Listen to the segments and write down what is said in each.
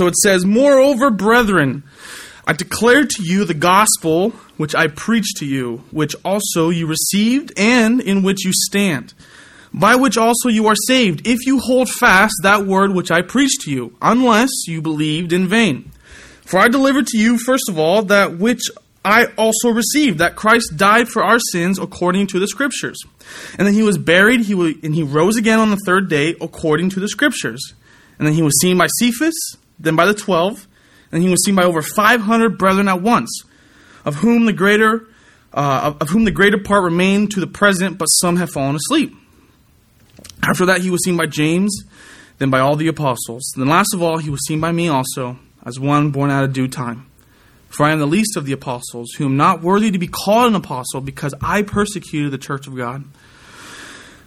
So it says, Moreover, brethren, I declare to you the gospel which I preached to you, which also you received, and in which you stand, by which also you are saved, if you hold fast that word which I preached to you, unless you believed in vain. For I delivered to you, first of all, that which I also received, that Christ died for our sins according to the Scriptures. And then he was buried, he was, and he rose again on the third day according to the Scriptures. And then he was seen by Cephas, then by the twelve, and he was seen by over five hundred brethren at once, of whom the greater uh, of, whom the greater part remain to the present, but some have fallen asleep. After that, he was seen by James, then by all the apostles. Then last of all, he was seen by me also, as one born out of due time. For I am the least of the apostles, who am not worthy to be called an apostle, because I persecuted the church of God.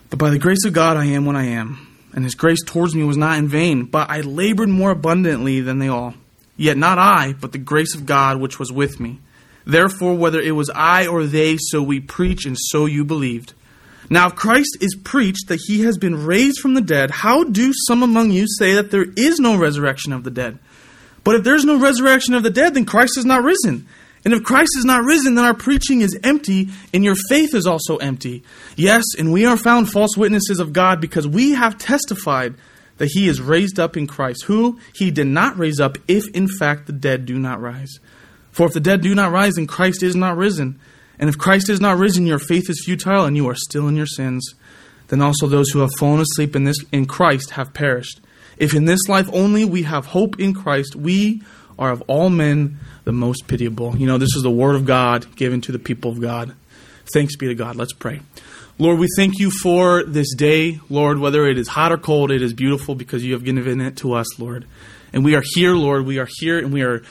But by the grace of God, I am what I am and his grace towards me was not in vain, but I labored more abundantly than they all. Yet not I, but the grace of God which was with me. Therefore, whether it was I or they, so we preach, and so you believed. Now, if Christ is preached that he has been raised from the dead, how do some among you say that there is no resurrection of the dead? But if there's no resurrection of the dead, then Christ is not risen. And if Christ is not risen, then our preaching is empty, and your faith is also empty. Yes, and we are found false witnesses of God because we have testified that he is raised up in Christ, who he did not raise up, if in fact the dead do not rise. For if the dead do not rise, then Christ is not risen. And if Christ is not risen, your faith is futile, and you are still in your sins. Then also those who have fallen asleep in, this, in Christ have perished. If in this life only we have hope in Christ, we are of all men the most pitiable. You know, this is the word of God given to the people of God. Thanks be to God. Let's pray. Lord, we thank you for this day. Lord, whether it is hot or cold, it is beautiful because you have given it to us, Lord. And we are here, Lord. We are here and we are,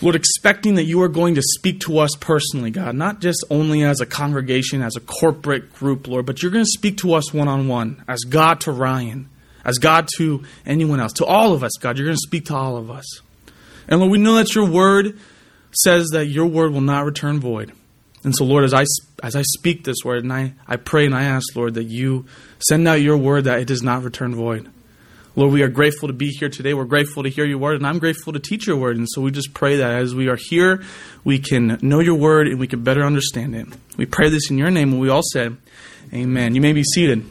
Lord, expecting that you are going to speak to us personally, God, not just only as a congregation, as a corporate group, Lord, but you're going to speak to us one on one, as God to Ryan, as God to anyone else, to all of us, God. You're going to speak to all of us. And Lord, we know that your word says that your word will not return void. And so, Lord, as I, as I speak this word, and I, I pray and I ask, Lord, that you send out your word that it does not return void. Lord, we are grateful to be here today. We're grateful to hear your word, and I'm grateful to teach your word. And so we just pray that as we are here, we can know your word and we can better understand it. We pray this in your name, and we all said, Amen. You may be seated.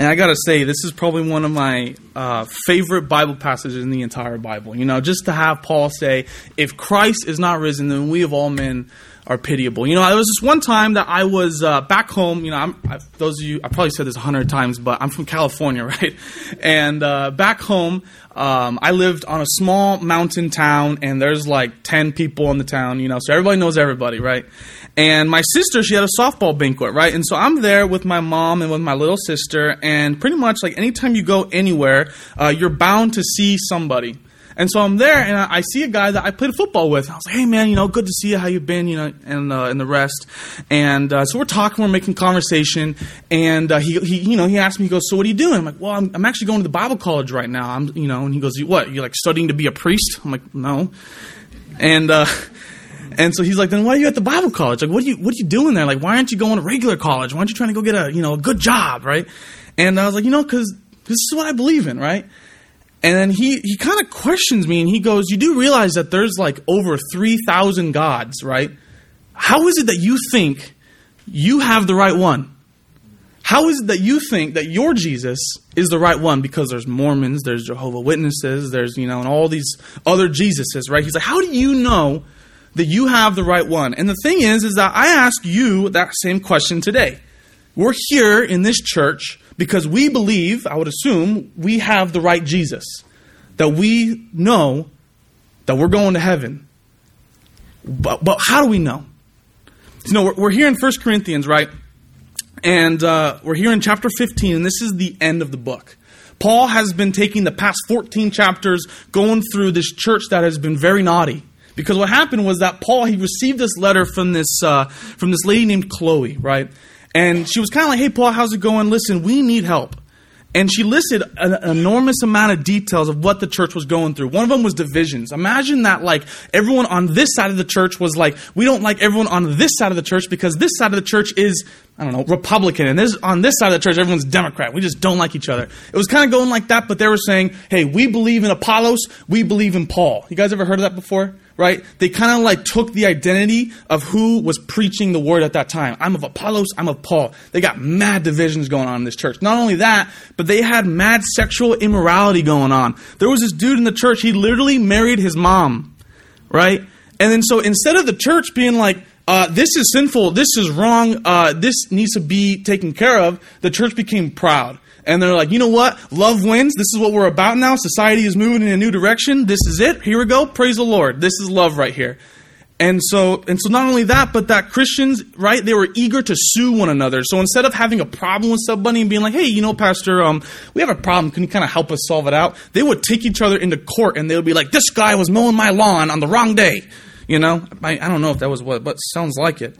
And I got to say, this is probably one of my uh, favorite Bible passages in the entire Bible. You know, just to have Paul say, if Christ is not risen, then we of all men are pitiable. You know, there was this one time that I was uh, back home. You know, I'm, I, those of you, I probably said this a hundred times, but I'm from California, right? And uh, back home, um, I lived on a small mountain town, and there's like 10 people in the town, you know, so everybody knows everybody, right? And my sister, she had a softball banquet, right? And so I'm there with my mom and with my little sister, and pretty much like anytime you go anywhere, uh, you're bound to see somebody. And so I'm there, and I, I, see a guy that I played football with. I was like, "Hey, man, you know, good to see you. How you been? You know, and uh, and the rest." And uh, so we're talking, we're making conversation, and uh, he, he, you know, he asked me, he goes, "So what are you doing?" I'm like, "Well, I'm, I'm actually going to the Bible college right now. I'm, you know," and he goes, "What? You're like studying to be a priest?" I'm like, "No," and. Uh, and so he's like, then why are you at the Bible college? Like, what are you what are you doing there? Like, why aren't you going to regular college? Why aren't you trying to go get a you know a good job, right? And I was like, you know, because this is what I believe in, right? And then he he kind of questions me, and he goes, you do realize that there's like over three thousand gods, right? How is it that you think you have the right one? How is it that you think that your Jesus is the right one? Because there's Mormons, there's Jehovah Witnesses, there's you know, and all these other Jesuses, right? He's like, how do you know? that you have the right one. And the thing is, is that I ask you that same question today. We're here in this church because we believe, I would assume, we have the right Jesus. That we know that we're going to heaven. But, but how do we know? You know, we're, we're here in 1 Corinthians, right? And uh, we're here in chapter 15, and this is the end of the book. Paul has been taking the past 14 chapters going through this church that has been very naughty because what happened was that Paul he received this letter from this uh, from this lady named Chloe, right? And she was kind of like, "Hey, Paul, how's it going? Listen, we need help." and she listed an enormous amount of details of what the church was going through. One of them was divisions. Imagine that, like, everyone on this side of the church was like, we don't like everyone on this side of the church because this side of the church is, I don't know, Republican, and this on this side of the church, everyone's Democrat. We just don't like each other. It was kind of going like that, but they were saying, hey, we believe in Apollos, we believe in Paul. You guys ever heard of that before? Right? They kind of like took the identity of who was preaching the word at that time. I'm of Apollos, I'm of Paul. They got mad divisions going on in this church. Not only that, but they had mad sexual immorality going on. There was this dude in the church, he literally married his mom, right? And then so instead of the church being like, uh, this is sinful, this is wrong, uh, this needs to be taken care of, the church became proud and they're like, you know what? Love wins. This is what we're about now. Society is moving in a new direction. This is it. Here we go. Praise the Lord. This is love right here. And so, and so not only that, but that Christians, right, they were eager to sue one another. So instead of having a problem with somebody and being like, hey, you know, Pastor, um, we have a problem. Can you kind of help us solve it out? They would take each other into court and they would be like, this guy was mowing my lawn on the wrong day. You know, I, I don't know if that was what, but sounds like it.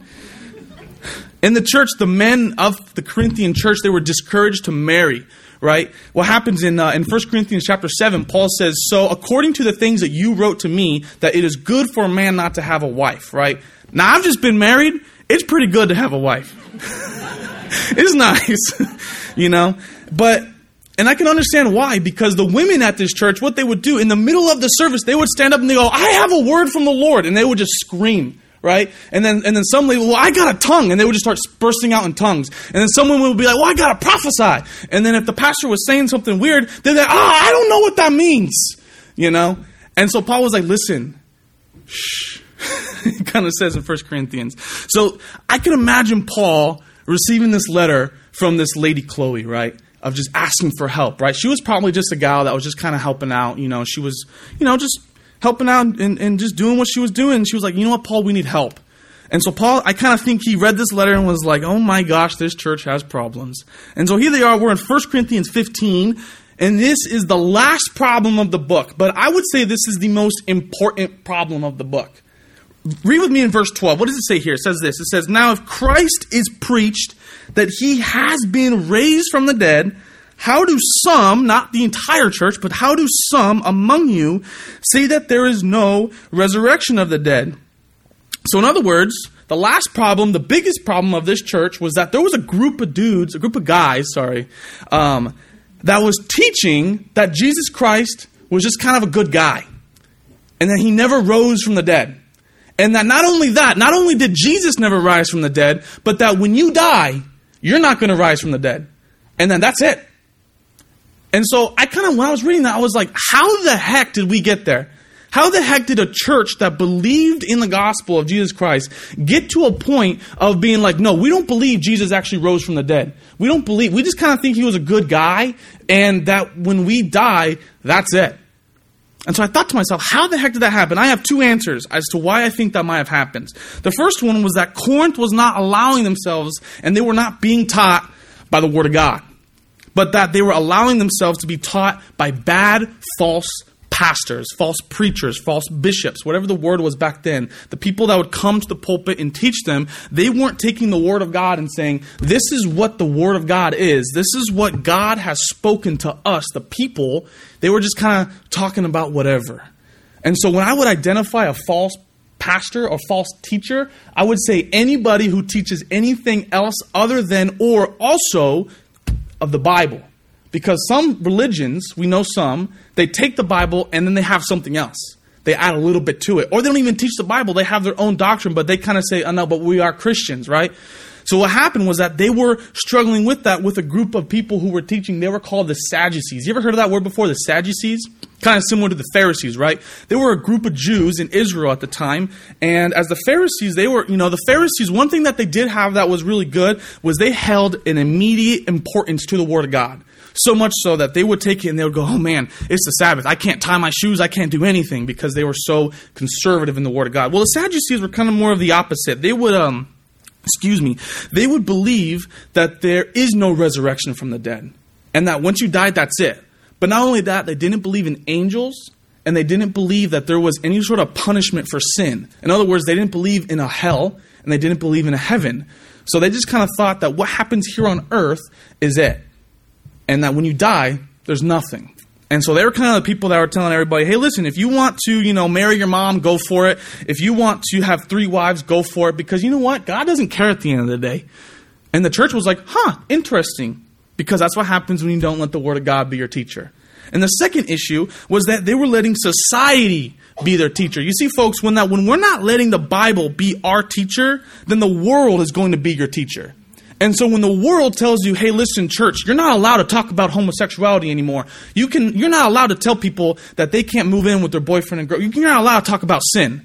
In the church, the men of the Corinthian church, they were discouraged to marry, right? What happens in, uh, in 1 Corinthians chapter 7, Paul says, So according to the things that you wrote to me, that it is good for a man not to have a wife, right? Now, I've just been married. It's pretty good to have a wife. it's nice, you know? But and I can understand why, because the women at this church, what they would do in the middle of the service, they would stand up and they go, I have a word from the Lord. And they would just scream right? And then and then some lady, well, I got a tongue, and they would just start bursting out in tongues. And then someone would be like, well, I got to prophesy. And then if the pastor was saying something weird, they're like, ah, oh, I don't know what that means, you know. And so Paul was like, listen, shh. he kind of says in First Corinthians. So I can imagine Paul receiving this letter from this lady Chloe, right? Of just asking for help, right? She was probably just a gal that was just kind of helping out. You know, she was, you know, just helping out and, and just doing what she was doing. She was like, you know what, Paul, we need help. And so Paul, I kind of think he read this letter and was like, oh my gosh, this church has problems. And so here they are, we're in 1 Corinthians 15, and this is the last problem of the book. But I would say this is the most important problem of the book. Read with me in verse 12. What does it say here? It says this It says, Now if Christ is preached that he has been raised from the dead, how do some, not the entire church, but how do some among you say that there is no resurrection of the dead? So, in other words, the last problem, the biggest problem of this church was that there was a group of dudes, a group of guys, sorry, um, that was teaching that Jesus Christ was just kind of a good guy and that he never rose from the dead. And that not only that, not only did Jesus never rise from the dead, but that when you die, you're not going to rise from the dead. And then that's it. And so I kind of, when I was reading that, I was like, how the heck did we get there? How the heck did a church that believed in the gospel of Jesus Christ get to a point of being like, no, we don't believe Jesus actually rose from the dead. We don't believe, we just kind of think he was a good guy and that when we die, that's it. And so I thought to myself, how the heck did that happen? I have two answers as to why I think that might have happened. The first one was that Corinth was not allowing themselves and they were not being taught by the Word of God but that they were allowing themselves to be taught by bad, false pastors, false preachers, false bishops, whatever the word was back then. The people that would come to the pulpit and teach them, they weren't taking the word of God and saying, This is what the word of God is. This is what God has spoken to us, the people. They were just kind of talking about whatever. And so when I would identify a false pastor or false teacher, I would say anybody who teaches anything else other than or also of the Bible. Because some religions, we know some, they take the Bible and then they have something else. They add a little bit to it. Or they don't even teach the Bible, they have their own doctrine, but they kind of say, oh no, but we are Christians, right? So what happened was that they were struggling with that with a group of people who were teaching. They were called the Sadducees. You ever heard of that word before, the Sadducees? Kind of similar to the Pharisees, right? They were a group of Jews in Israel at the time, and as the Pharisees, they were, you know, the Pharisees. One thing that they did have that was really good was they held an immediate importance to the Word of God. So much so that they would take it and they would go, oh man, it's the Sabbath. I can't tie my shoes. I can't do anything because they were so conservative in the Word of God. Well, the Sadducees were kind of more of the opposite. They would, um, excuse me, they would believe that there is no resurrection from the dead and that once you died, that's it. But not only that, they didn't believe in angels and they didn't believe that there was any sort of punishment for sin. In other words, they didn't believe in a hell and they didn't believe in a heaven. So they just kind of thought that what happens here on earth is it. and that when you die, there's nothing. And so they were kind of the people that were telling everybody, hey, listen, if you want to, you know, marry your mom, go for it. If you want to have three wives, go for it. Because you know what? God doesn't care at the end of the day. And the church was like, huh, interesting. Because that's what happens when you don't let the Word of God be your teacher. And the second issue was that they were letting society be their teacher. You see, folks, when that when we're not letting the Bible be our teacher, then the world is going to be your teacher. And so when the world tells you, "Hey, listen, church, you're not allowed to talk about homosexuality anymore. You can you're not allowed to tell people that they can't move in with their boyfriend and girl. You're not allowed to talk about sin."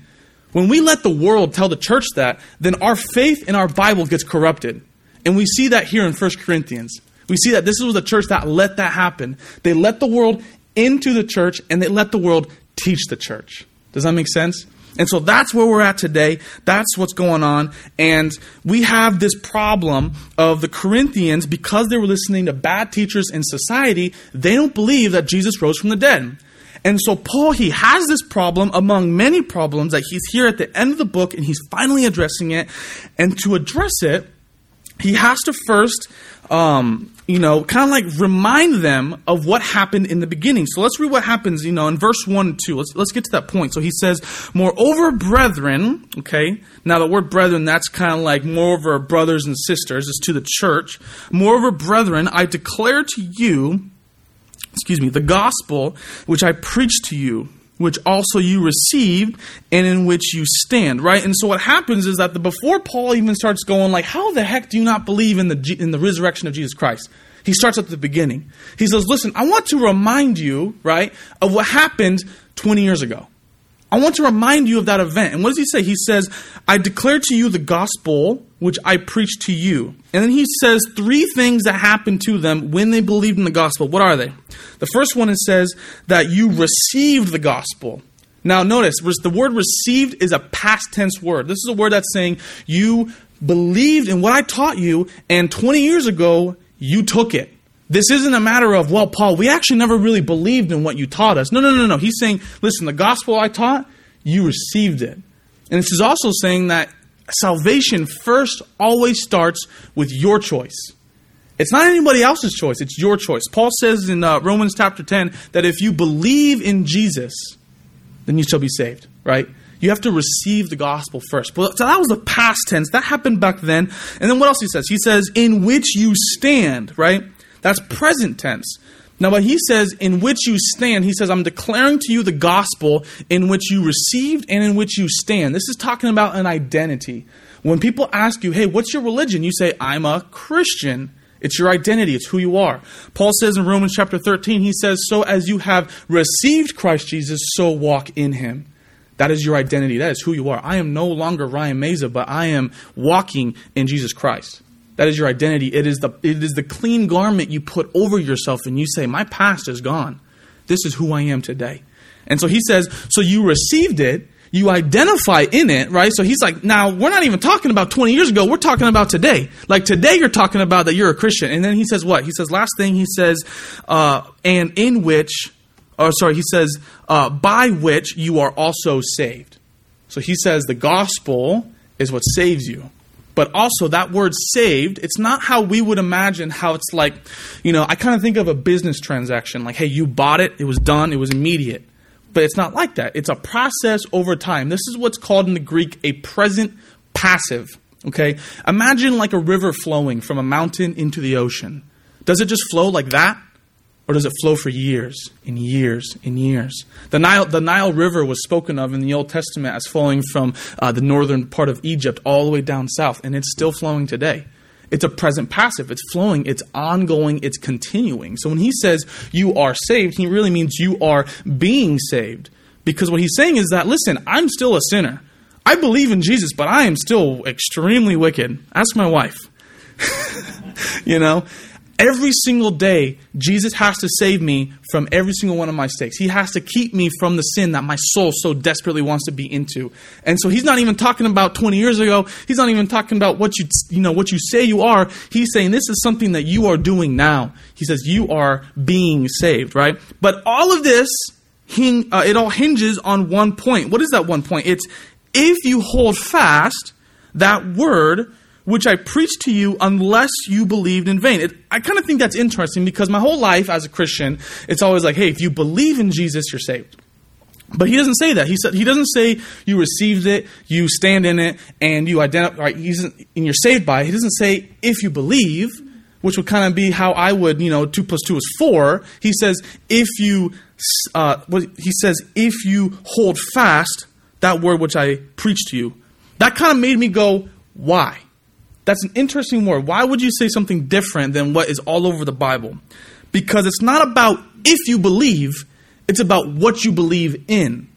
When we let the world tell the church that, then our faith in our Bible gets corrupted. And we see that here in 1 Corinthians. We see that this was the church that let that happen. They let the world into the church and they let the world teach the church. Does that make sense? And so that's where we're at today. That's what's going on. And we have this problem of the Corinthians, because they were listening to bad teachers in society, they don't believe that Jesus rose from the dead. And so Paul, he has this problem among many problems that he's here at the end of the book and he's finally addressing it. And to address it, he has to first um, you know, kind of like remind them of what happened in the beginning. So let's read what happens, you know, in verse 1 and 2. Let's, let's get to that point. So he says, Moreover, brethren, okay, now the word brethren, that's kind of like moreover brothers and sisters, is to the church. Moreover, brethren, I declare to you, excuse me, the gospel which I preached to you which also you received and in which you stand right and so what happens is that the before paul even starts going like how the heck do you not believe in the in the resurrection of jesus christ he starts at the beginning he says listen i want to remind you right of what happened 20 years ago I want to remind you of that event. And what does he say? He says, I declare to you the gospel which I preached to you. And then he says three things that happened to them when they believed in the gospel. What are they? The first one it says that you received the gospel. Now notice, the word received is a past tense word. This is a word that's saying you believed in what I taught you, and 20 years ago, you took it. This isn't a matter of, well, Paul, we actually never really believed in what you taught us. No, no, no, no. He's saying, listen, the gospel I taught, you received it. And this is also saying that salvation first always starts with your choice. It's not anybody else's choice, it's your choice. Paul says in uh, Romans chapter 10 that if you believe in Jesus, then you shall be saved, right? You have to receive the gospel first. But so that was the past tense. That happened back then. And then what else he says? He says, in which you stand, right? That's present tense. Now, what he says, in which you stand, he says, I'm declaring to you the gospel in which you received and in which you stand. This is talking about an identity. When people ask you, hey, what's your religion? You say, I'm a Christian. It's your identity, it's who you are. Paul says in Romans chapter 13, he says, So as you have received Christ Jesus, so walk in him. That is your identity. That is who you are. I am no longer Ryan Meza, but I am walking in Jesus Christ. That is your identity. It is the it is the clean garment you put over yourself and you say, "My past is gone. This is who I am today." And so he says, "So you received it, you identify in it, right? So he's like, now we're not even talking about 20 years ago. We're talking about today. Like today, you're talking about that you're a Christian. And then he says what? He says, last thing, he says, uh, and in which, or sorry, he says, uh, by which you are also saved. So he says the gospel is what saves you. But also, that word saved, it's not how we would imagine how it's like, you know, I kind of think of a business transaction. Like, hey, you bought it, it was done, it was immediate. But it's not like that. It's a process over time. This is what's called in the Greek a present passive. Okay? Imagine like a river flowing from a mountain into the ocean. Does it just flow like that? Or does it flow for years and years and years? The Nile, the Nile River was spoken of in the Old Testament as flowing from uh, the northern part of Egypt all the way down south, and it's still flowing today. It's a present passive. It's flowing, it's ongoing, it's continuing. So when he says you are saved, he really means you are being saved. Because what he's saying is that, listen, I'm still a sinner. I believe in Jesus, but I am still extremely wicked. Ask my wife. you know? Every single day, Jesus has to save me from every single one of my mistakes. He has to keep me from the sin that my soul so desperately wants to be into. And so he's not even talking about 20 years ago. He's not even talking about what you, you know, what you say you are. He's saying this is something that you are doing now. He says you are being saved, right? But all of this, uh, it all hinges on one point. What is that one point? It's if you hold fast that word which I preached to you unless you believed in vain. It, I kind of think that's interesting because my whole life as a Christian, it's always like, hey, if you believe in Jesus, you're saved. But he doesn't say that. He said he doesn't say you received it, you stand in it, and you identify. Right, and you're saved by it. He doesn't say if you believe, which would kind of be how I would, you know, two plus two is four. He says if you, uh, he says if you hold fast that word which I preached to you. That kind of made me go, why? That's an interesting word. Why would you say something different than what is all over the Bible? Because it's not about if you believe, it's about what you believe in.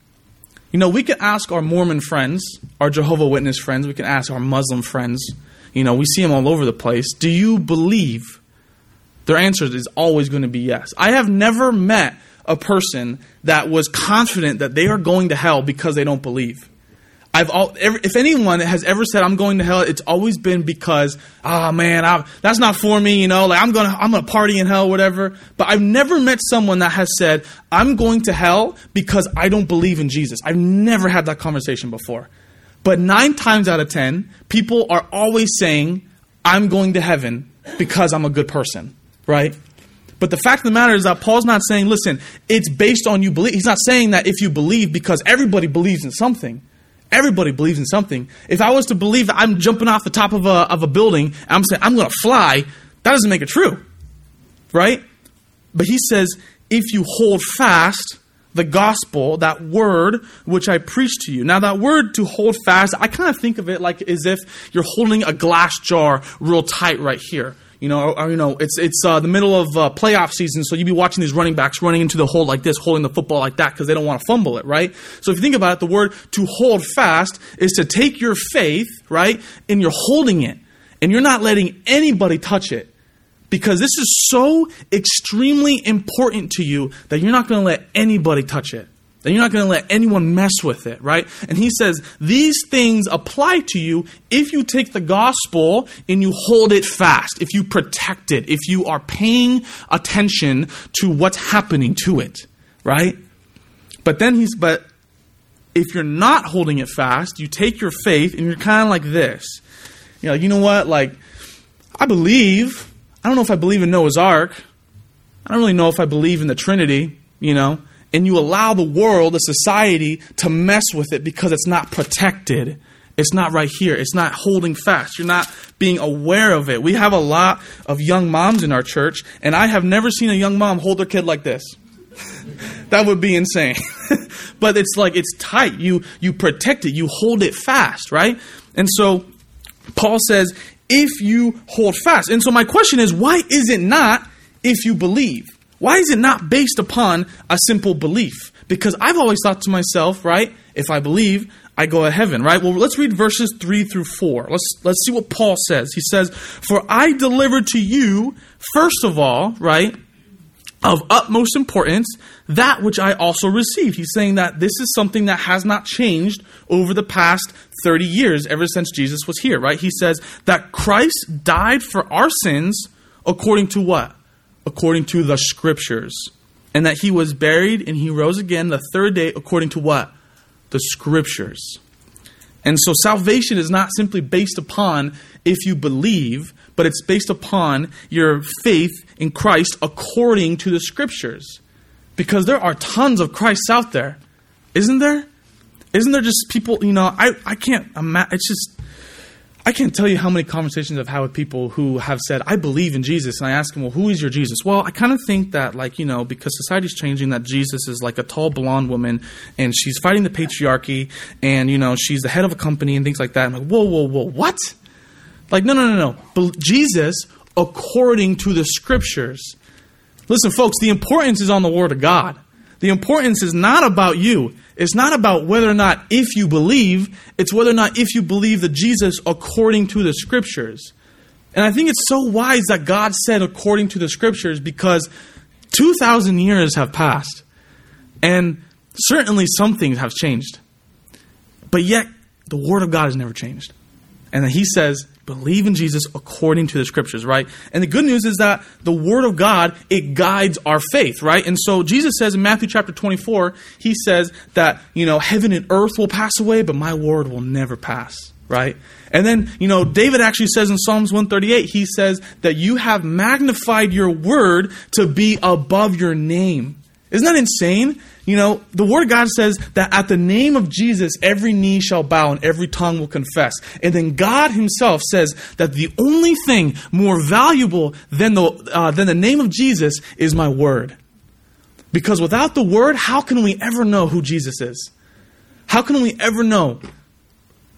You know, we can ask our Mormon friends, our Jehovah Witness friends, we can ask our Muslim friends. You know, we see them all over the place. Do you believe? Their answer is always going to be yes. I have never met a person that was confident that they are going to hell because they don't believe. I've all, if anyone has ever said I'm going to hell, it's always been because, ah oh, man, I, that's not for me, you know, like I'm gonna I'm gonna party in hell, whatever. But I've never met someone that has said I'm going to hell because I don't believe in Jesus. I've never had that conversation before. But nine times out of ten, people are always saying I'm going to heaven because I'm a good person, right? But the fact of the matter is that Paul's not saying, listen, it's based on you believe. He's not saying that if you believe because everybody believes in something. Everybody believes in something. If I was to believe that I'm jumping off the top of a, of a building and I'm saying I'm going to fly, that doesn't make it true. Right? But he says, if you hold fast the gospel, that word which I preach to you. Now, that word to hold fast, I kind of think of it like as if you're holding a glass jar real tight right here. You know, or, you know, it's it's uh, the middle of uh, playoff season, so you'd be watching these running backs running into the hole like this, holding the football like that because they don't want to fumble it, right? So if you think about it, the word to hold fast is to take your faith, right, and you're holding it, and you're not letting anybody touch it because this is so extremely important to you that you're not going to let anybody touch it. That you're not going to let anyone mess with it, right? And he says, these things apply to you if you take the gospel and you hold it fast, if you protect it, if you are paying attention to what's happening to it, right? But then he's, but if you're not holding it fast, you take your faith and you're kind of like this. You're like, you know what? Like, I believe. I don't know if I believe in Noah's Ark. I don't really know if I believe in the Trinity, you know and you allow the world, the society, to mess with it because it's not protected. It's not right here. It's not holding fast. You're not being aware of it. We have a lot of young moms in our church, and I have never seen a young mom hold their kid like this. that would be insane. but it's like it's tight. You you protect it. You hold it fast, right? And so Paul says, if you hold fast. And so my question is, why is it not if you believe? Why is it not based upon a simple belief? Because I've always thought to myself, right, if I believe, I go to heaven, right? Well, let's read verses 3 through 4. Let's let's see what Paul says. He says, "For I delivered to you first of all, right, of utmost importance, that which I also received." He's saying that this is something that has not changed over the past 30 years ever since Jesus was here, right? He says that Christ died for our sins according to what? According to the scriptures, and that he was buried and he rose again the third day according to what? The scriptures. And so salvation is not simply based upon if you believe, but it's based upon your faith in Christ according to the scriptures. Because there are tons of Christs out there. Isn't there? Isn't there just people, you know, I, I can't imagine, it's just, I can't tell you how many conversations I've had with people who have said, I believe in Jesus. And I ask them, well, who is your Jesus? Well, I kind of think that, like, you know, because society's changing, that Jesus is like a tall blonde woman and she's fighting the patriarchy and, you know, she's the head of a company and things like that. I'm like, whoa, whoa, whoa, what? Like, no, no, no, no. Jesus, according to the scriptures. Listen, folks, the importance is on the Word of God. The importance is not about you. It's not about whether or not if you believe, it's whether or not if you believe that Jesus according to the scriptures. And I think it's so wise that God said according to the scriptures because 2,000 years have passed. And certainly some things have changed. But yet, the Word of God has never changed. And He says, believe in Jesus according to the scriptures, right? And the good news is that the word of God, it guides our faith, right? And so Jesus says in Matthew chapter 24, he says that, you know, heaven and earth will pass away, but my word will never pass, right? And then, you know, David actually says in Psalms 138, he says that you have magnified your word to be above your name. Isn't that insane? You know, the Word of God says that at the name of Jesus, every knee shall bow and every tongue will confess. And then God Himself says that the only thing more valuable than the, uh, than the name of Jesus is my Word. Because without the Word, how can we ever know who Jesus is? How can we ever know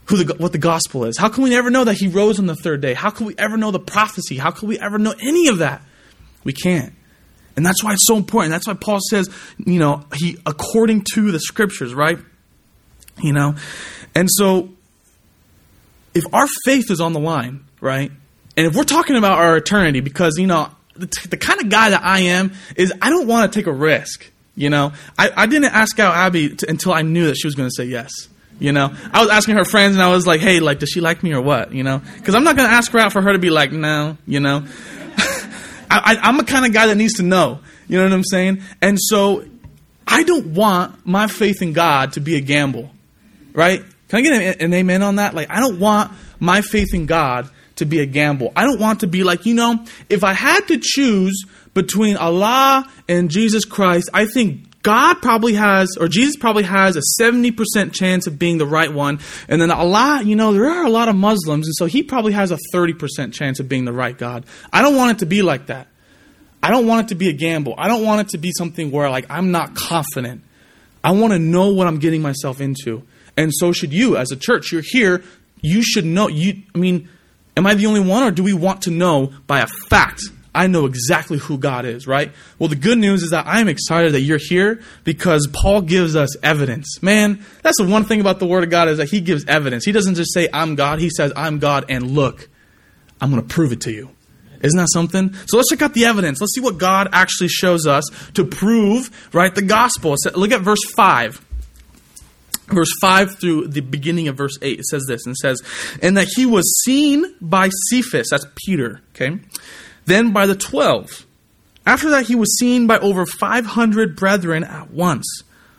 who the, what the gospel is? How can we ever know that He rose on the third day? How can we ever know the prophecy? How can we ever know any of that? We can't. And that's why it's so important. That's why Paul says, you know, he according to the scriptures, right? You know? And so if our faith is on the line, right? And if we're talking about our eternity because, you know, the, t- the kind of guy that I am is I don't want to take a risk, you know? I, I didn't ask out Abby t- until I knew that she was going to say yes. You know, I was asking her friends, and I was like, "Hey, like, does she like me or what?" You know, because I'm not gonna ask her out for her to be like, "No," you know. I, I, I'm a kind of guy that needs to know. You know what I'm saying? And so I don't want my faith in God to be a gamble, right? Can I get an, an amen on that? Like, I don't want my faith in God to be a gamble. I don't want to be like, you know, if I had to choose between Allah and Jesus Christ, I think God probably has, or Jesus probably has a 70% chance of being the right one. And then Allah, you know, there are a lot of Muslims, and so he probably has a 30% chance of being the right God. I don't want it to be like that. I don't want it to be a gamble. I don't want it to be something where, like, I'm not confident. I want to know what I'm getting myself into. And so should you as a church. You're here, you should know. You, I mean, am I the only one, or do we want to know by a fact I know exactly who God is, right? Well, the good news is that I'm excited that you're here because Paul gives us evidence. Man, that's the one thing about the Word of God is that he gives evidence. He doesn't just say, I'm God. He says, I'm God, and look, I'm going to prove it to you. Isn't that something? So let's check out the evidence. Let's see what God actually shows us to prove, right, the gospel. Look at verse 5 verse 5 through the beginning of verse 8 it says this and it says and that he was seen by cephas that's peter okay then by the twelve. After that, he was seen by over 500 brethren at once,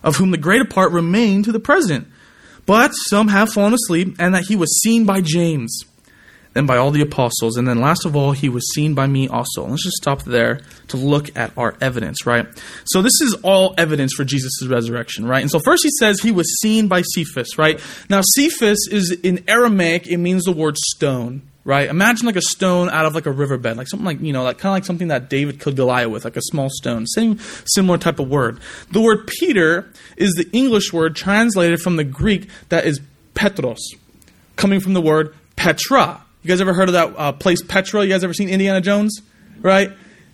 of whom the greater part remain to the present. But some have fallen asleep, and that he was seen by James, then by all the apostles, and then last of all, he was seen by me also. Let's just stop there to look at our evidence, right? So this is all evidence for Jesus' resurrection, right? And so first he says he was seen by Cephas, right? Now Cephas is in Aramaic, it means the word stone right? Imagine like a stone out of like a riverbed, like something like you know, like kind of like something that David killed Goliath with, like a small stone. Same similar type of word. The word Peter is the English word translated from the Greek that is Petros, coming from the word Petra. You guys ever heard of that uh, place Petra? You guys ever seen Indiana Jones? Right?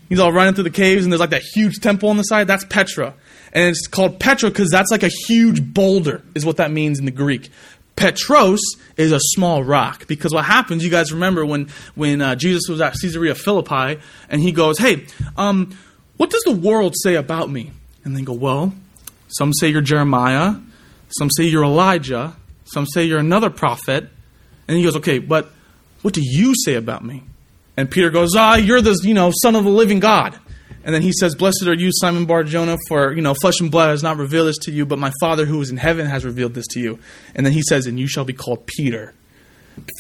He's all running through the caves, and there's like that huge temple on the side. That's Petra. And it's called Petra because that's like a huge boulder, is what that means in the Greek. Petros is a small rock because what happens, you guys remember when when uh, Jesus was at Caesarea Philippi and he goes, "Hey, um, what does the world say about me?" And they go, "Well, some say you're Jeremiah, some say you're Elijah, some say you're another prophet." And he goes, "Okay, but what do you say about me?" And Peter goes, "Ah, you're the you know son of the living God." And then he says, Blessed are you, Simon Bar Jonah, for you know, flesh and blood has not revealed this to you, but my Father who is in heaven has revealed this to you. And then he says, And you shall be called Peter,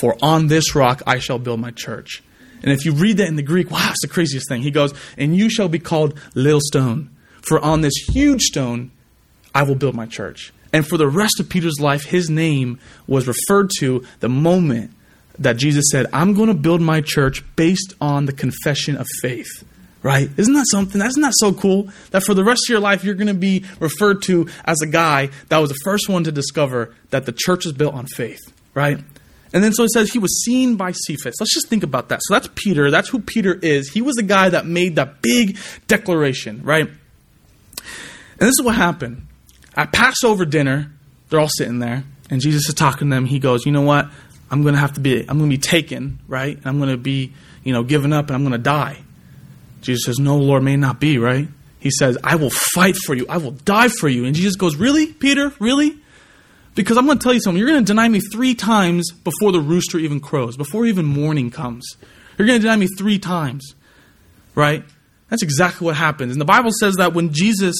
for on this rock I shall build my church. And if you read that in the Greek, wow, it's the craziest thing. He goes, And you shall be called little stone, for on this huge stone I will build my church. And for the rest of Peter's life, his name was referred to the moment that Jesus said, I'm going to build my church based on the confession of faith right? Isn't that something? Isn't that so cool? That for the rest of your life, you're going to be referred to as a guy that was the first one to discover that the church is built on faith, right? And then so it says he was seen by Cephas. Let's just think about that. So that's Peter. That's who Peter is. He was the guy that made that big declaration, right? And this is what happened. At Passover dinner, they're all sitting there, and Jesus is talking to them. He goes, You know what? I'm going to have to be, I'm going to be taken, right? And I'm going to be, you know, given up and I'm going to die. Jesus says, No, Lord, may not be, right? He says, I will fight for you. I will die for you. And Jesus goes, Really, Peter? Really? Because I'm going to tell you something. You're going to deny me three times before the rooster even crows, before even morning comes. You're going to deny me three times, right? That's exactly what happens. And the Bible says that when Jesus,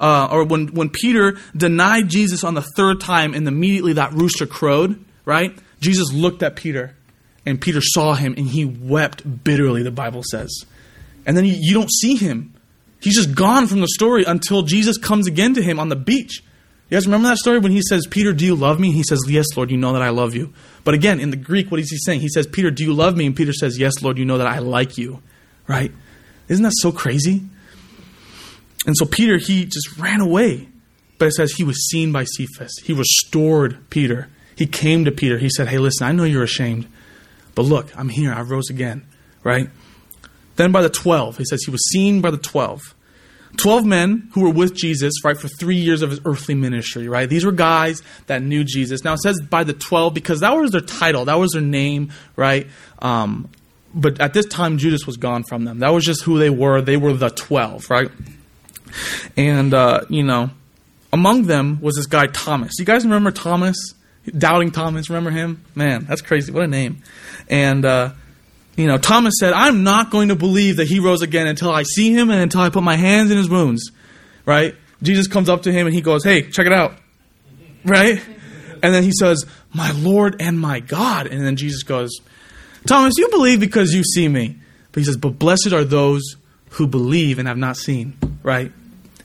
uh, or when, when Peter denied Jesus on the third time and immediately that rooster crowed, right? Jesus looked at Peter, and Peter saw him, and he wept bitterly, the Bible says. And then you, don't see him. He's just gone from the story until Jesus comes again to him on the beach. You guys remember that story when he says, Peter, do you love me? He says, Yes, Lord, you know that I love you. But again, in the Greek, what is he saying? He says, Peter, do you love me? And Peter says, Yes, Lord, you know that I like you. Right? Isn't that so crazy? And so Peter, he just ran away. But it says he was seen by Cephas. He restored Peter. He came to Peter. He said, Hey, listen, I know you're ashamed, but look, I'm here. I rose again. Right? Then by the 12, he says he was seen by the 12. 12 men who were with Jesus, right, for three years of his earthly ministry, right? These were guys that knew Jesus. Now it says by the 12 because that was their title, that was their name, right? Um, but at this time, Judas was gone from them. That was just who they were. They were the 12, right? And, uh, you know, among them was this guy, Thomas. You guys remember Thomas? Doubting Thomas, remember him? Man, that's crazy. What a name. And, uh, you know, Thomas said, I'm not going to believe that he rose again until I see him and until I put my hands in his wounds. Right? Jesus comes up to him and he goes, Hey, check it out. Right? And then he says, My Lord and my God. And then Jesus goes, Thomas, you believe because you see me. But he says, But blessed are those who believe and have not seen. Right?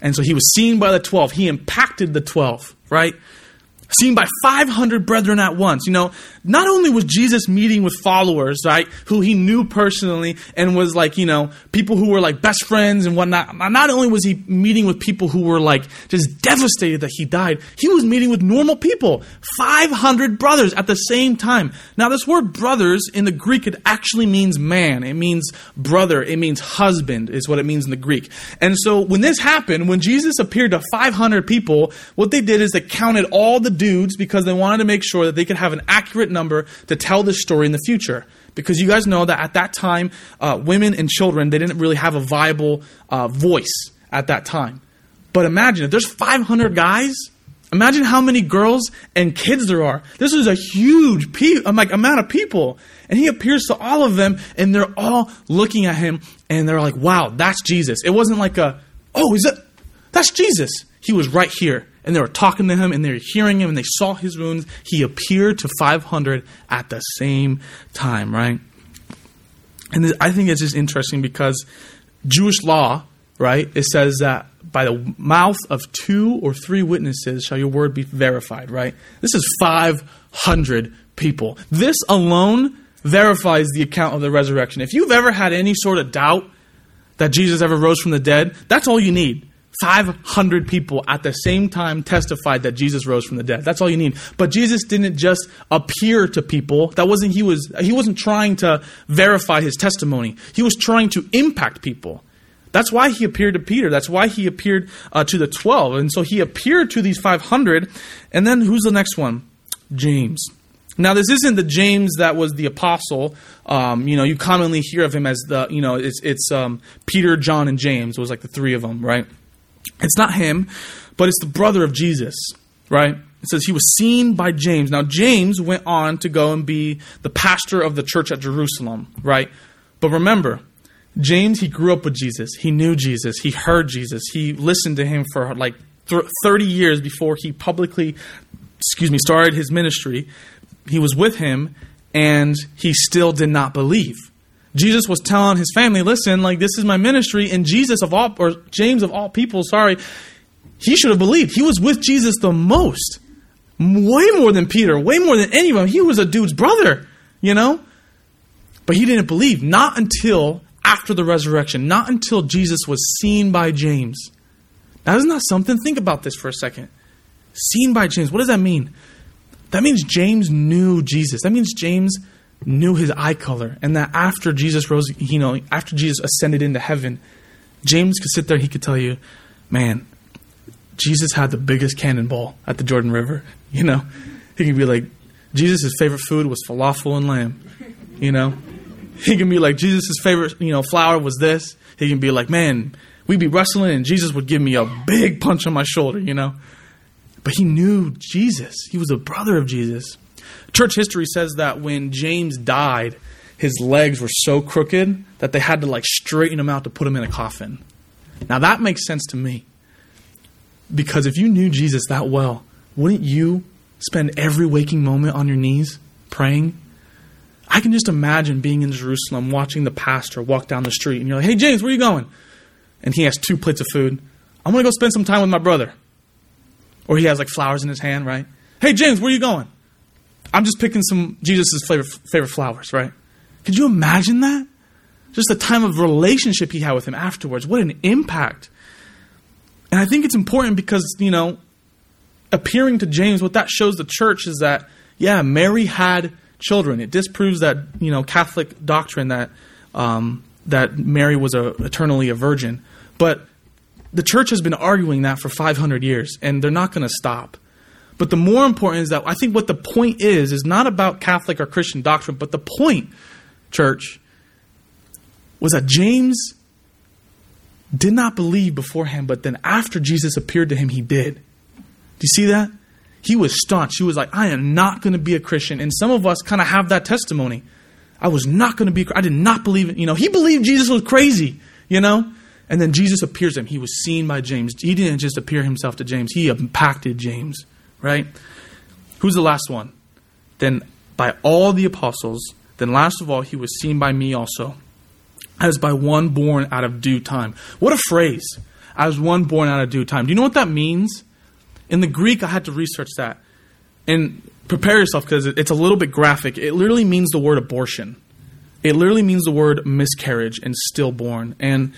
And so he was seen by the 12. He impacted the 12. Right? Seen by 500 brethren at once. You know, not only was Jesus meeting with followers, right, who he knew personally and was like, you know, people who were like best friends and whatnot. Not only was he meeting with people who were like just devastated that he died, he was meeting with normal people. 500 brothers at the same time. Now, this word brothers in the Greek, it actually means man. It means brother. It means husband, is what it means in the Greek. And so when this happened, when Jesus appeared to 500 people, what they did is they counted all the dudes because they wanted to make sure that they could have an accurate number to tell this story in the future. Because you guys know that at that time, uh, women and children, they didn't really have a viable uh, voice at that time. But imagine if there's 500 guys, imagine how many girls and kids there are. This is a huge pe- like, amount of people. And he appears to all of them, and they're all looking at him, and they're like, wow, that's Jesus. It wasn't like a, oh, is that, that's Jesus. He was right here and they were talking to him and they were hearing him and they saw his wounds. He appeared to 500 at the same time, right? And I think it's just interesting because Jewish law, right, it says that by the mouth of two or three witnesses shall your word be verified, right? This is 500 people. This alone verifies the account of the resurrection. If you've ever had any sort of doubt that Jesus ever rose from the dead, that's all you need. 500 people at the same time testified that Jesus rose from the dead. That's all you need. But Jesus didn't just appear to people. That wasn't he was he wasn't trying to verify his testimony. He was trying to impact people. That's why he appeared to Peter. That's why he appeared uh, to the 12. And so he appeared to these 500. And then who's the next one? James. Now, this isn't the James that was the apostle. Um, you know, you commonly hear of him as the, you know, it's, it's um, Peter, John, and James. Was like the three of them, right? It's not him, but it's the brother of Jesus, right? It says he was seen by James. Now, James went on to go and be the pastor of the church at Jerusalem, right? But remember, James, he grew up with Jesus. He knew Jesus. He heard Jesus. He listened to him for like 30 years before he publicly, excuse me, started his ministry. He was with him and he still did not believe. Jesus was telling his family, listen, like this is my ministry, and Jesus of all, or James of all people, sorry, he should have believed. He was with Jesus the most. Way more than Peter, way more than anyone. He was a dude's brother, you know? But he didn't believe, not until after the resurrection, not until Jesus was seen by James. Now, isn't that something? Think about this for a second. Seen by James, what does that mean? That means James knew Jesus. That means James knew his eye color, and that after Jesus rose, you know, after Jesus ascended into heaven, James could sit there, he could tell you, man, Jesus had the biggest cannonball at the Jordan River. You know, he could be like, Jesus' favorite food was falafel and lamb. You know, he can be like, Jesus' favorite, you know, flower was this. He can be like, man, we'd be wrestling and Jesus would give me a big punch on my shoulder, you know. But he knew Jesus. He was a brother of Jesus. Church history says that when James died, his legs were so crooked that they had to like straighten him out to put him in a coffin. Now that makes sense to me. Because if you knew Jesus that well, wouldn't you spend every waking moment on your knees praying. I can just imagine being in Jerusalem watching the pastor walk down the street and you're like, hey, James, where are you going? And he has two plates of food. I'm going to go spend some time with my brother. Or he has like flowers in his hand, right? Hey, James, where are you going? I'm just picking some Jesus' favorite, flowers, right? Could you imagine that? Just the time of relationship he had with him afterwards. What an impact. And I think it's important because, you know, appearing to James, what that shows the church is that, yeah, Mary had children. It disproves that, you know, Catholic doctrine that, um, that Mary was a, eternally a virgin. But the church has been arguing that for 500 years, and they're not going to stop. But the more important is that I think what the point is, is not about Catholic or Christian doctrine, but the point, church, was that James did not believe beforehand, but then after Jesus appeared to him, he did. Do you see that? He was staunch. He was like, I am not going to be a Christian. And some of us kind of have that testimony. I was not going to be, I did not believe it. You know, he believed Jesus was crazy, you know? And then Jesus appears to him. He was seen by James. He didn't just appear himself to James, he impacted James, right? Who's the last one? Then by all the apostles, then last of all, he was seen by me also, as by one born out of due time. What a phrase! As one born out of due time. Do you know what that means? In the Greek, I had to research that. And prepare yourself because it's a little bit graphic. It literally means the word abortion. It literally means the word miscarriage and stillborn. And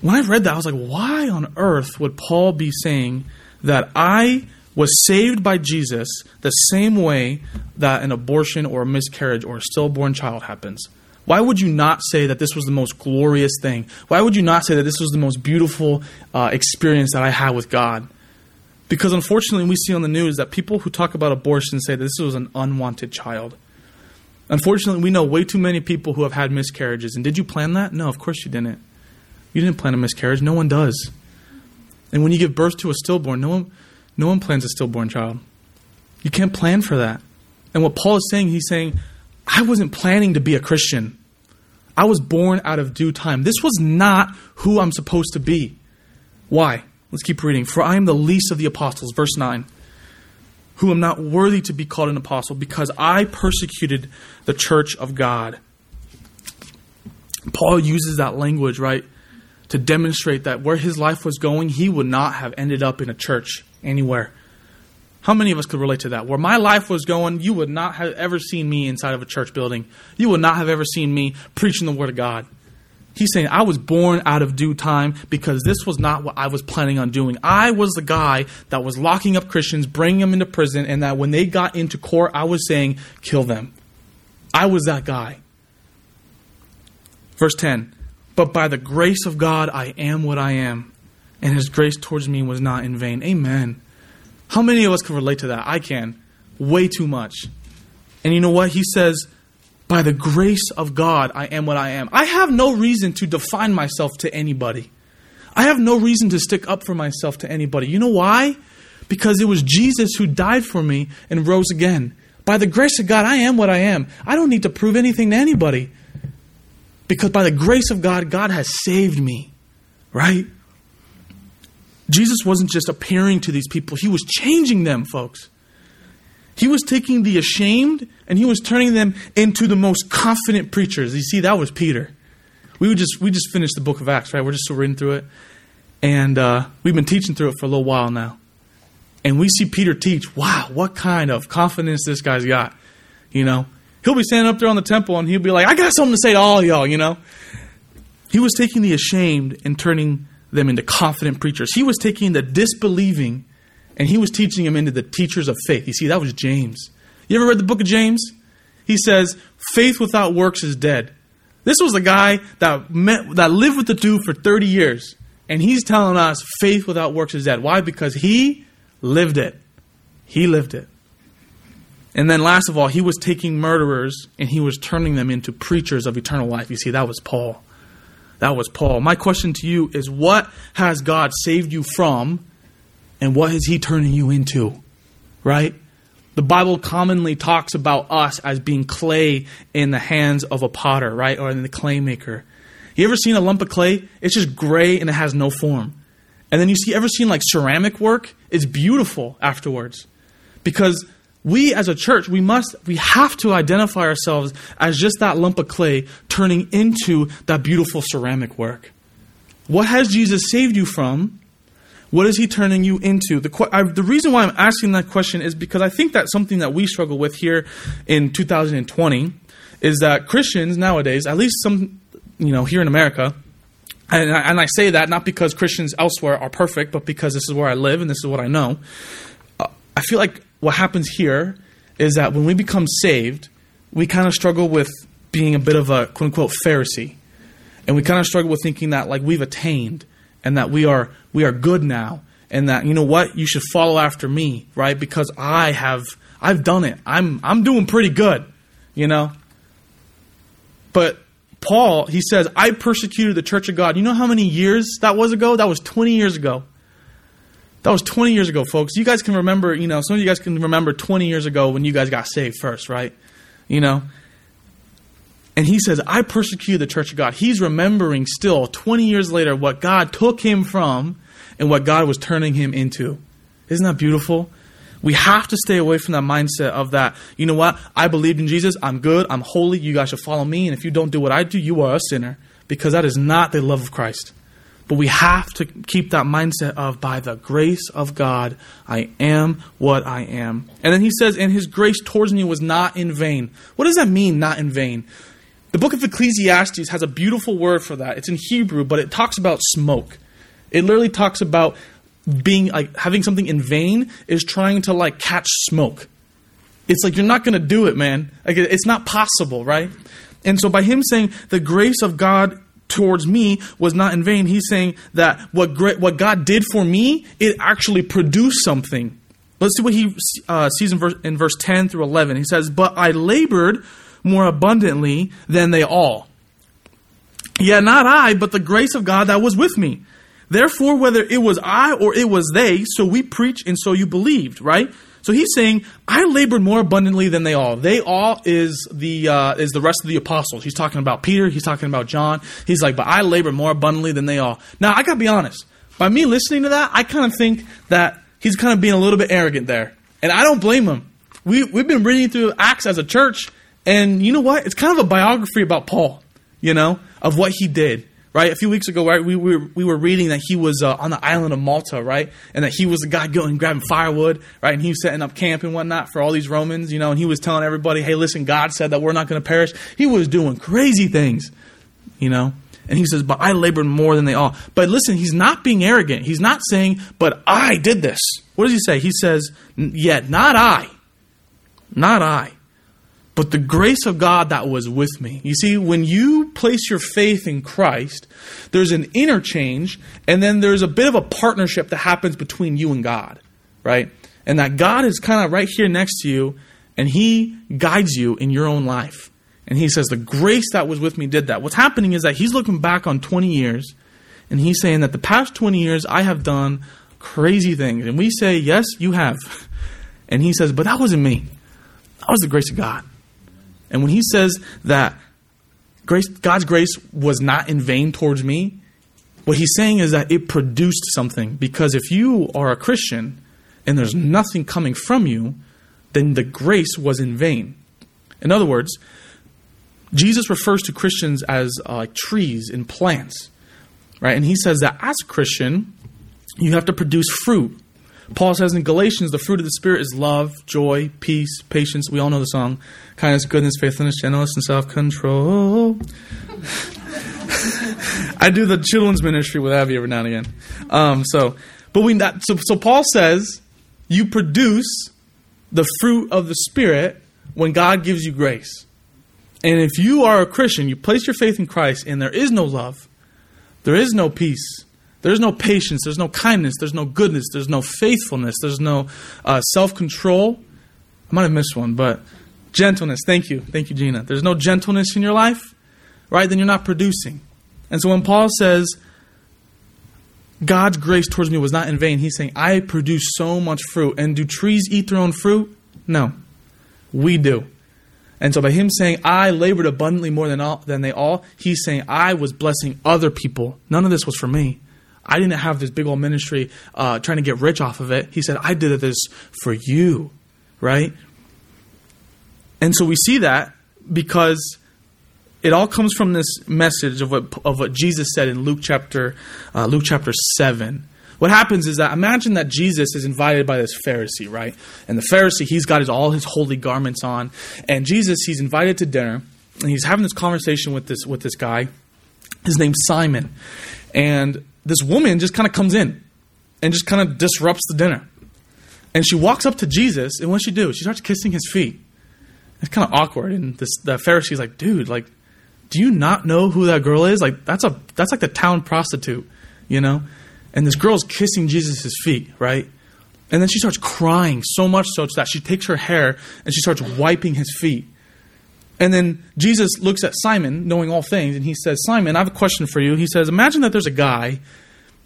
when I read that, I was like, why on earth would Paul be saying that I was saved by Jesus the same way that an abortion or a miscarriage or a stillborn child happens? Why would you not say that this was the most glorious thing? Why would you not say that this was the most beautiful uh, experience that I had with God? Because unfortunately, we see on the news that people who talk about abortion say that this was an unwanted child. Unfortunately, we know way too many people who have had miscarriages. And did you plan that? No, of course you didn't. You didn't plan a miscarriage. No one does. And when you give birth to a stillborn, no one, no one plans a stillborn child. You can't plan for that. And what Paul is saying, he's saying, I wasn't planning to be a Christian. I was born out of due time. This was not who I'm supposed to be. Why? Let's keep reading. For I am the least of the apostles, verse 9, who am not worthy to be called an apostle because I persecuted the church of God. Paul uses that language, right? to demonstrate that where his life was going, he would not have ended up in a church anywhere. How many of us could relate to that? Where my life was going, you would not have ever seen me inside of a church building. You would not have ever seen me preaching the Word of God. He's saying, I was born out of due time because this was not what I was planning on doing. I was the guy that was locking up Christians, bringing them into prison, and that when they got into court, I was saying, kill them. I was that guy. Verse 10 but by the grace of God, I am what I am, and his grace towards me was not in vain. Amen. How many of us can relate to that? I can. Way too much. And you know what? He says, by the grace of God, I am what I am. I have no reason to define myself to anybody. I have no reason to stick up for myself to anybody. You know why? Because it was Jesus who died for me and rose again. By the grace of God, I am what I am. I don't need to prove anything to anybody. Because by the grace of God, God has saved me, right? Jesus wasn't just appearing to these people, he was changing them, folks. He was taking the ashamed and he was turning them into the most confident preachers. You see, that was Peter. We would just we just finished the book of Acts, right? We're just reading through it, and uh, we've been teaching through it for a little while now. And we see Peter teach. Wow, what kind of confidence this guy's got, you know? He'll be standing up there on the temple and he'll be like, I got something to say to all y'all, you know? He was taking the ashamed and turning them into confident preachers. He was taking the disbelieving and he was teaching them into the teachers of faith. You see, that was James. You ever read the book of James? He says, faith without works is dead. This was a guy that met, that lived with the dude for 30 years. And he's telling us faith without works is dead. Why? Because he lived it. He lived it. And then, last of all, he was taking murderers and he was turning them into preachers of eternal life. You see, that was Paul. That was Paul. My question to you is what has God saved you from and what is he turning you into? Right? The Bible commonly talks about us as being clay in the hands of a potter, right? Or in the clay maker. You ever seen a lump of clay? It's just gray and it has no form. And then you see ever seen like ceramic work? It's beautiful afterwards. Because we as a church, we must, we have to identify ourselves as just that lump of clay turning into that beautiful ceramic work. What has Jesus saved you from? What is he turning you into? The, I, the reason why I'm asking that question is because I think that's something that we struggle with here in 2020 is that Christians nowadays, at least some, you know, here in America, and I, and I say that not because Christians elsewhere are perfect, but because this is where I live and this is what I know. Uh, I feel like what happens here is that when we become saved, we kind of struggle with being a bit of a quote unquote Pharisee. And we kind of struggle with thinking that like we've attained and that we are we are good now and that you know what you should follow after me right? Because i have i've done it. I'm i'm doing pretty good you know? But paul he says i persecuted the church of god. You know how many years that was ago? That was 20 years ago that was 20 years ago folks you guys can remember you know some of you guys can remember 20 years ago when you guys got saved first right you know and he says, I persecuted the church of God. He's remembering still, 20 years later, what God took him from and what God was turning him into. Isn't that beautiful? We have to stay away from that mindset of that, you know what? I believed in Jesus. I'm good. I'm holy. You guys should follow me. And if you don't do what I do, you are a sinner. Because that is not the love of Christ. But we have to keep that mindset of, by the grace of God, I am what I am. And then he says, and his grace towards me was not in vain. What does that mean, not in vain? The book of Ecclesiastes has a beautiful word for that. It's in Hebrew, but it talks about smoke. It literally talks about being like having something in vain is trying to like catch smoke. It's like you're not going to do it, man. Like it's not possible, right? And so by him saying the grace of God towards me was not in vain, he's saying that what great, what God did for me, it actually produced something. Let's see what he uh, sees in verse, in verse 10 through 11. He says, But I labored more abundantly than they all. Yet not I, but the grace of God that was with me. Therefore, whether it was I or it was they, so we preach and so you believed, right? So he's saying, I labored more abundantly than they all. They all is the uh, is the rest of the apostles. He's talking about Peter. He's talking about John. He's like, but I labored more abundantly than they all. Now I gotta be honest. By me listening to that, I kind of think that he's kind of being a little bit arrogant there, and I don't blame him. We we've been reading through Acts as a church, and you know what? It's kind of a biography about Paul, you know, of what he did. Right, a few weeks ago, right, we were we were reading that he was uh, on the island of Malta, right, and that he was the guy going grabbing firewood, right, and he was setting up camp and whatnot for all these Romans, you know, and he was telling everybody, hey, listen, God said that we're not going to perish. He was doing crazy things, you know, and he says, but I labored more than they all. But listen, he's not being arrogant. He's not saying, but I did this. What does he say? He says, yet not I, not I but the grace of God that was with me. You see, when you place your faith in Christ, there's an interchange, and then there's a bit of a partnership that happens between you and God, right? And that God is kind of right here next to you, and He guides you in your own life. And He says, The grace that was with me did that. What's happening is that He's looking back on 20 years, and He's saying that the past 20 years I have done crazy things. And we say, Yes, you have. And He says, But that wasn't me, that was the grace of God. And when he says that grace, God's grace was not in vain towards me, what he's saying is that it produced something. Because if you are a Christian and there's nothing coming from you, then the grace was in vain. In other words, Jesus refers to Christians as uh, like trees and plants, right? And he says that as a Christian, you have to produce fruit. Paul says in Galatians, the fruit of the Spirit is love, joy, peace, patience. We all know the song kindness, goodness, faithfulness, gentleness, and self control. I do the children's ministry with Abby every now and again. Um, so, but we that, so, so Paul says you produce the fruit of the Spirit when God gives you grace. And if you are a Christian, you place your faith in Christ, and there is no love, there is no peace, there's no patience, there's no kindness, there's no goodness, there's no faithfulness, there's no uh, self control. I might have missed one, but gentleness. Thank you. Thank you, Gina. There's no gentleness in your life, right? Then you're not producing. And so when Paul says, God's grace towards me was not in vain, he's saying, I produce so much fruit. And do trees eat their own fruit? No. We do. And so by him saying, I labored abundantly more than, all, than they all, he's saying, I was blessing other people. None of this was for me. I didn't have this big old ministry uh, trying to get rich off of it. He said, I did this for you, right? And so we see that because it all comes from this message of what of what Jesus said in Luke chapter uh, Luke chapter seven. What happens is that imagine that Jesus is invited by this Pharisee, right? And the Pharisee, he's got his, all his holy garments on, and Jesus, he's invited to dinner, and he's having this conversation with this with this guy. His name's Simon, and this woman just kind of comes in and just kind of disrupts the dinner. And she walks up to Jesus, and what she do? She starts kissing his feet. It's kind of awkward, and this the Pharisee's like, "Dude, like, do you not know who that girl is? Like, that's a that's like the town prostitute, you know." And this girl's kissing Jesus' feet, right? And then she starts crying so much so that she takes her hair and she starts wiping his feet. And then Jesus looks at Simon, knowing all things, and he says, Simon, I have a question for you. He says, Imagine that there's a guy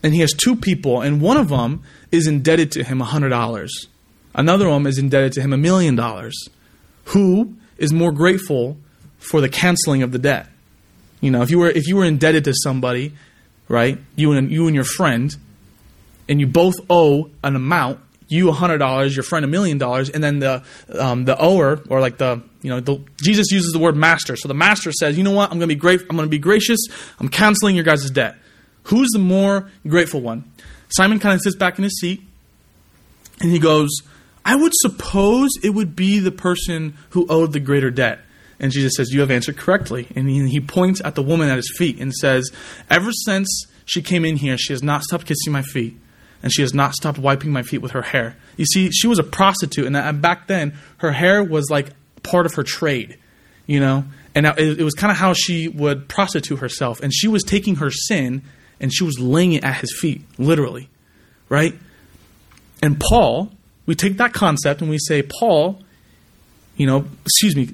and he has two people, and one of them is indebted to him $100. Another one is indebted to him a million dollars. Who is more grateful for the canceling of the debt? You know, if you were if you were indebted to somebody, right? You and you and your friend, and you both owe an amount. You a hundred dollars, your friend a million dollars, and then the um, the ower or like the you know the, Jesus uses the word master. So the master says, you know what? I'm going to be great. I'm going to be gracious. I'm canceling your guys' debt. Who's the more grateful one? Simon kind of sits back in his seat and he goes, I would suppose it would be the person who owed the greater debt. And Jesus says, You have answered correctly. And he, he, points at the woman at his feet and says, Ever since she came in here, she has not stopped kissing my feet. And she has not stopped wiping my feet with her hair. You see, she was a prostitute. And uh, back then, her hair was like part of her trade, you know? And it, it was kind of how she would prostitute herself. And she was taking her sin and she was laying it at his feet, literally, right? And Paul, we take that concept and we say, Paul, you know, excuse me,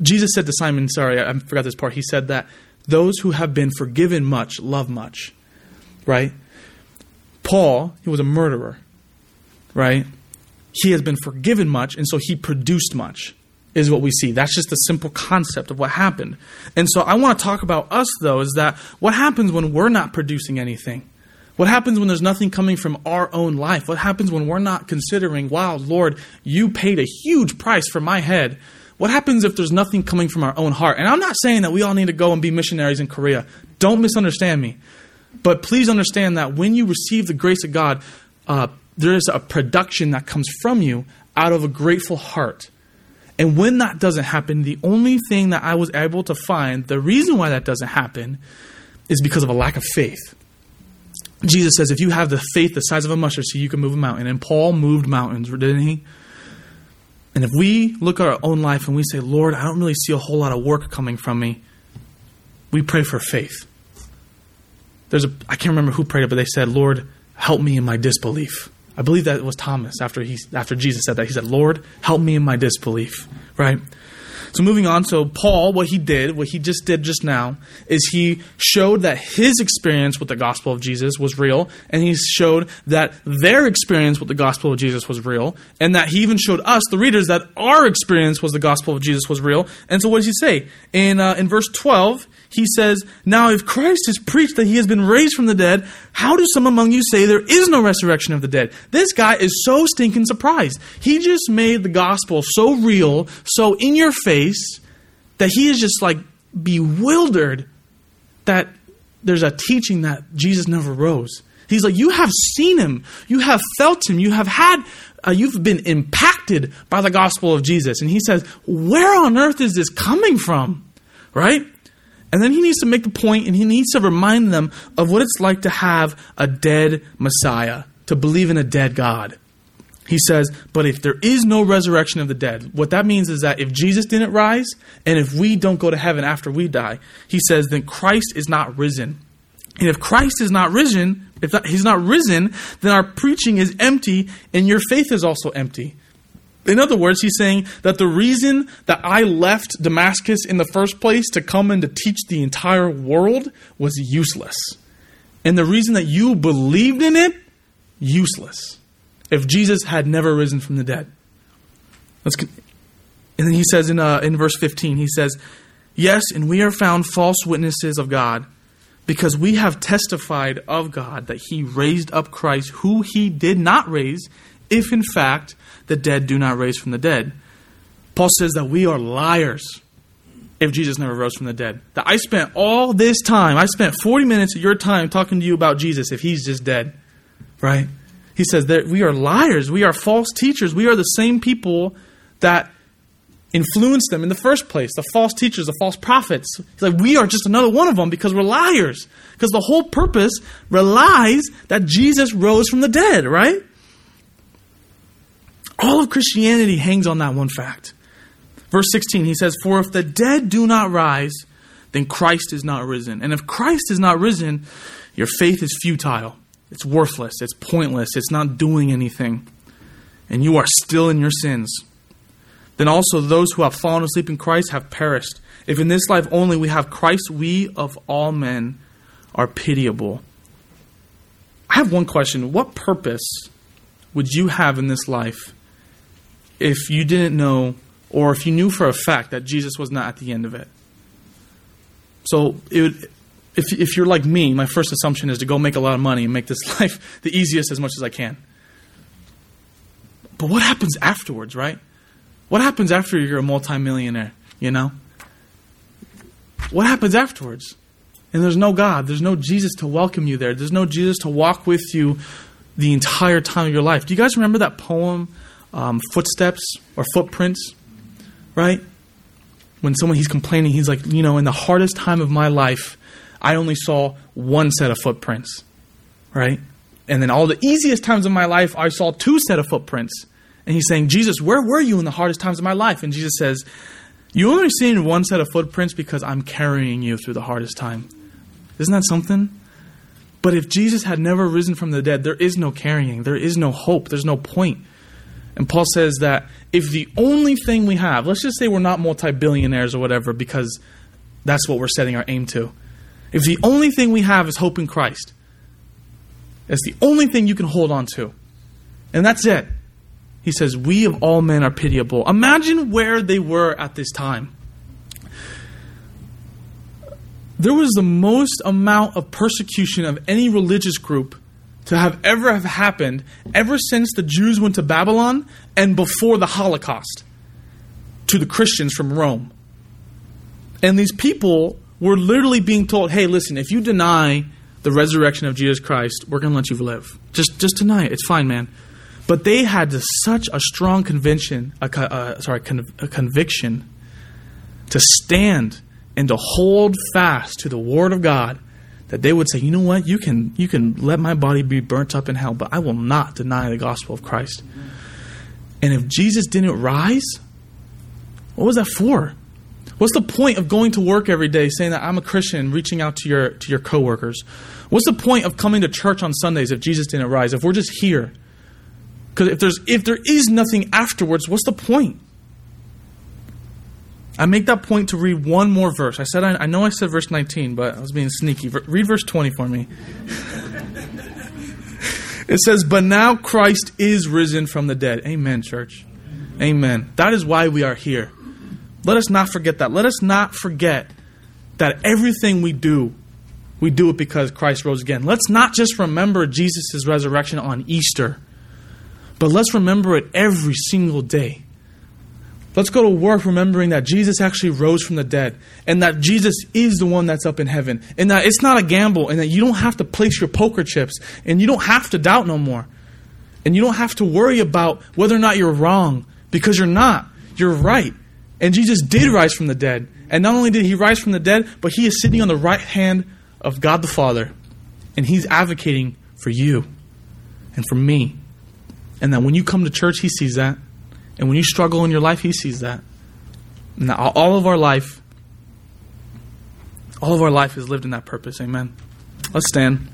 Jesus said to Simon, sorry, I forgot this part. He said that those who have been forgiven much love much, right? Paul, he was a murderer, right? He has been forgiven much, and so he produced much is what we see. That's just a simple concept of what happened. And so I want to talk about us, though, is that what happens when we're not producing anything? What happens when there's nothing coming from our own life? What happens when we're not considering, wow, Lord, you paid a huge price for my head? What happens if there's nothing coming from our own heart? And I'm not saying that we all need to go and be missionaries in Korea. Don't misunderstand me. But please understand that when you receive the grace of God, uh, there is a production that comes from you out of a grateful heart. And when that doesn't happen, the only thing that I was able to find, the reason why that doesn't happen, is because of a lack of faith. Jesus says, if you have the faith the size of a mustard seed, you can move a mountain. And Paul moved mountains, didn't he? And if we look at our own life and we say, Lord, I don't really see a whole lot of work coming from me, we pray for faith. There's a I can't remember who prayed it, but they said, Lord, help me in my disbelief. I believe that was Thomas after he after Jesus said that. He said, "Lord, help me in my disbelief." Right? So moving on, so Paul, what he did, what he just did just now, is he showed that his experience with the gospel of Jesus was real, and he showed that their experience with the gospel of Jesus was real, and that he even showed us, the readers, that our experience was the gospel of Jesus was real. And so what does he say? In, uh, in verse 12, he says, Now if Christ is preached that he has been raised from the dead, how do some among you say there is no resurrection of the dead? This guy is so stinking surprised. He just made the gospel so real, so in your face, that he is just like bewildered that there's a teaching that Jesus never rose. He's like, You have seen him, you have felt him, you have had. Uh, you've been impacted by the gospel of Jesus. And he says, Where on earth is this coming from? Right? And then he needs to make the point and he needs to remind them of what it's like to have a dead Messiah, to believe in a dead God. He says, But if there is no resurrection of the dead, what that means is that if Jesus didn't rise, and if we don't go to heaven after we die, he says, then Christ is not risen. And if Christ is not risen, if he's not risen, then our preaching is empty and your faith is also empty. In other words, he's saying that the reason that I left Damascus in the first place to come and to teach the entire world was useless. And the reason that you believed in it, useless. If Jesus had never risen from the dead. Let's, and then he says in, uh, in verse 15, he says, Yes, and we are found false witnesses of God because we have testified of God that he raised up Christ, who he did not raise, if in fact the dead do not raise from the dead. Paul says that we are liars if Jesus never rose from the dead. That I spent all this time, I spent 40 minutes of your time talking to you about Jesus if he's just dead. Right? He says that we are liars, we are false teachers, we are the same people that influenced them in the first place, the false teachers, the false prophets. He's like, we are just another one of them because we're liars. Because the whole purpose relies that Jesus rose from the dead, right? All of Christianity hangs on that one fact. Verse 16, he says, For if the dead do not rise, then Christ is not risen. And if Christ is not risen, your faith is futile. It's worthless. It's pointless. It's not doing anything. And you are still in your sins. Then also those who have fallen asleep in Christ have perished. If in this life only we have Christ, we of all men are pitiable. I have one question. What purpose would you have in this life if you didn't know or if you knew for a fact that Jesus was not at the end of it? So, it would, if, if you're like me, my first assumption is to go make a lot of money and make this life the easiest as much as I can. But what happens afterwards, right? What happens after you're a multimillionaire, you know? What happens afterwards? And there's no God, there's no Jesus to welcome you there. There's no Jesus to walk with you the entire time of your life. Do you guys remember that poem, um, Footsteps or Footprints? Right? When someone he's complaining, he's like, you know, in the hardest time of my life, I only saw one set of footprints. Right? And then all the easiest times of my life, I saw two set of footprints. And he's saying, Jesus, where were you in the hardest times of my life? And Jesus says, You only seen one set of footprints because I'm carrying you through the hardest time. Isn't that something? But if Jesus had never risen from the dead, there is no carrying, there is no hope, there's no point. And Paul says that if the only thing we have, let's just say we're not multi billionaires or whatever, because that's what we're setting our aim to. If the only thing we have is hope in Christ, it's the only thing you can hold on to. And that's it. He says, We of all men are pitiable. Imagine where they were at this time. There was the most amount of persecution of any religious group to have ever have happened ever since the Jews went to Babylon and before the Holocaust to the Christians from Rome. And these people were literally being told, "Hey, listen, if you deny the resurrection of Jesus Christ, we're going to let you live. Just just deny it. It's fine, man." But they had such a strong conviction, a, uh, sorry, con- a conviction to stand and to hold fast to the word of God that they would say, you know what, you can you can let my body be burnt up in hell, but I will not deny the gospel of Christ. And if Jesus didn't rise, what was that for? What's the point of going to work every day saying that I'm a Christian, reaching out to your to your coworkers? What's the point of coming to church on Sundays if Jesus didn't rise? If we're just here? Because if there's if there is nothing afterwards, what's the point? I make that point to read one more verse. I said I, I know I said verse 19, but I was being sneaky. Read verse 20 for me. it says, "But now Christ is risen from the dead." Amen, church. Amen. That is why we are here. Let us not forget that. Let us not forget that everything we do, we do it because Christ rose again. Let's not just remember Jesus' resurrection on Easter, but let's remember it every single day. Let's go to work remembering that Jesus actually rose from the dead and that Jesus is the one that's up in heaven and that it's not a gamble and that you don't have to place your poker chips and you don't have to doubt no more. And you don't have to worry about whether or not you're wrong because you're not. You're right. And Jesus did rise from the dead. And not only did he rise from the dead, but he is sitting on the right hand of God the Father and he's advocating for you and for me. And that when you come to church, he sees that. And when you struggle in your life, He sees that. And that all of our life, all of our life is lived in that purpose. Amen. Let's stand.